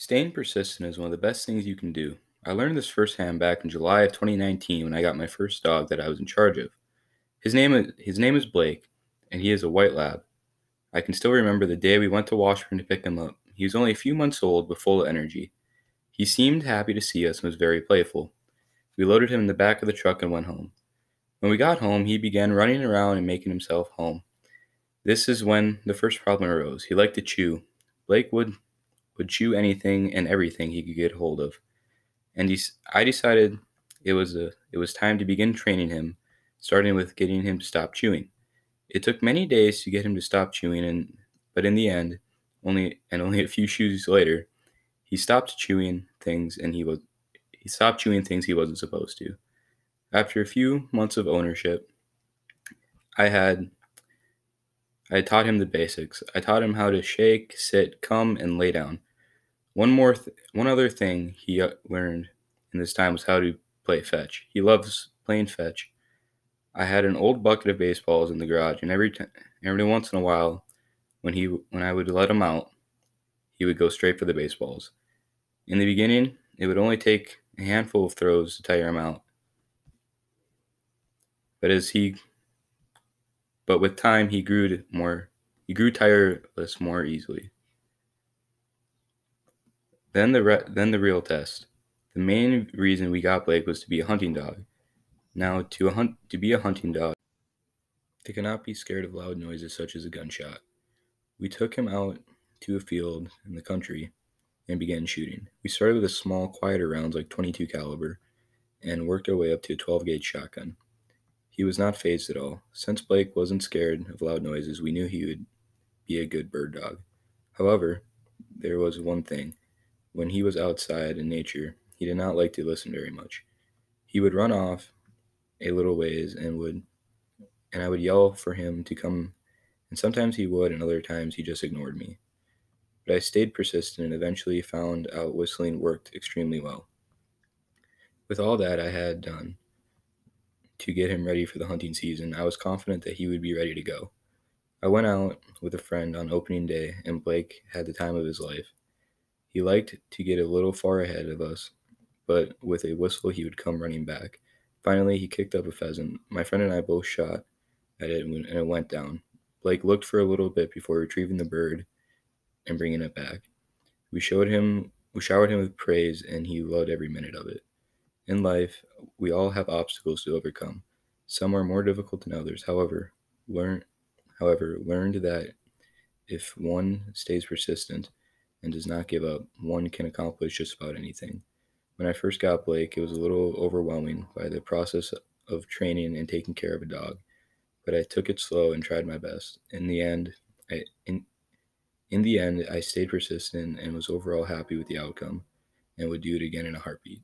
Staying persistent is one of the best things you can do. I learned this firsthand back in July of 2019 when I got my first dog that I was in charge of. His name is, his name is Blake, and he is a white lab. I can still remember the day we went to Washburn to pick him up. He was only a few months old but full of energy. He seemed happy to see us and was very playful. We loaded him in the back of the truck and went home. When we got home, he began running around and making himself home. This is when the first problem arose. He liked to chew. Blake would would chew anything and everything he could get hold of. And he, I decided it was a it was time to begin training him, starting with getting him to stop chewing. It took many days to get him to stop chewing and but in the end, only and only a few shoes later, he stopped chewing things and he was he stopped chewing things he wasn't supposed to. After a few months of ownership, I had I taught him the basics. I taught him how to shake, sit, come, and lay down. One more, th- one other thing he uh, learned in this time was how to play fetch. He loves playing fetch. I had an old bucket of baseballs in the garage, and every t- every once in a while, when he when I would let him out, he would go straight for the baseballs. In the beginning, it would only take a handful of throws to tire him out. But as he but with time he grew more he grew tireless more easily. Then the re- then the real test. The main reason we got Blake was to be a hunting dog. Now, to a hunt to be a hunting dog, they cannot be scared of loud noises such as a gunshot. We took him out to a field in the country and began shooting. We started with a small, quieter rounds like 22 caliber and worked our way up to a 12 gauge shotgun. He was not fazed at all. Since Blake wasn't scared of loud noises, we knew he would be a good bird dog. However, there was one thing. When he was outside in nature, he did not like to listen very much. He would run off a little ways and would and I would yell for him to come and sometimes he would and other times he just ignored me. But I stayed persistent and eventually found out whistling worked extremely well. With all that I had done to get him ready for the hunting season, I was confident that he would be ready to go. I went out with a friend on opening day and Blake had the time of his life. He liked to get a little far ahead of us, but with a whistle he would come running back. Finally, he kicked up a pheasant. My friend and I both shot at it and it went down. Blake looked for a little bit before retrieving the bird and bringing it back. We showed him, we showered him with praise, and he loved every minute of it. In life, we all have obstacles to overcome. Some are more difficult than others. However, learn, however, learned that if one stays persistent, and does not give up, one can accomplish just about anything. When I first got Blake, it was a little overwhelming by the process of training and taking care of a dog, but I took it slow and tried my best. In the end, I in in the end, I stayed persistent and was overall happy with the outcome and would do it again in a heartbeat.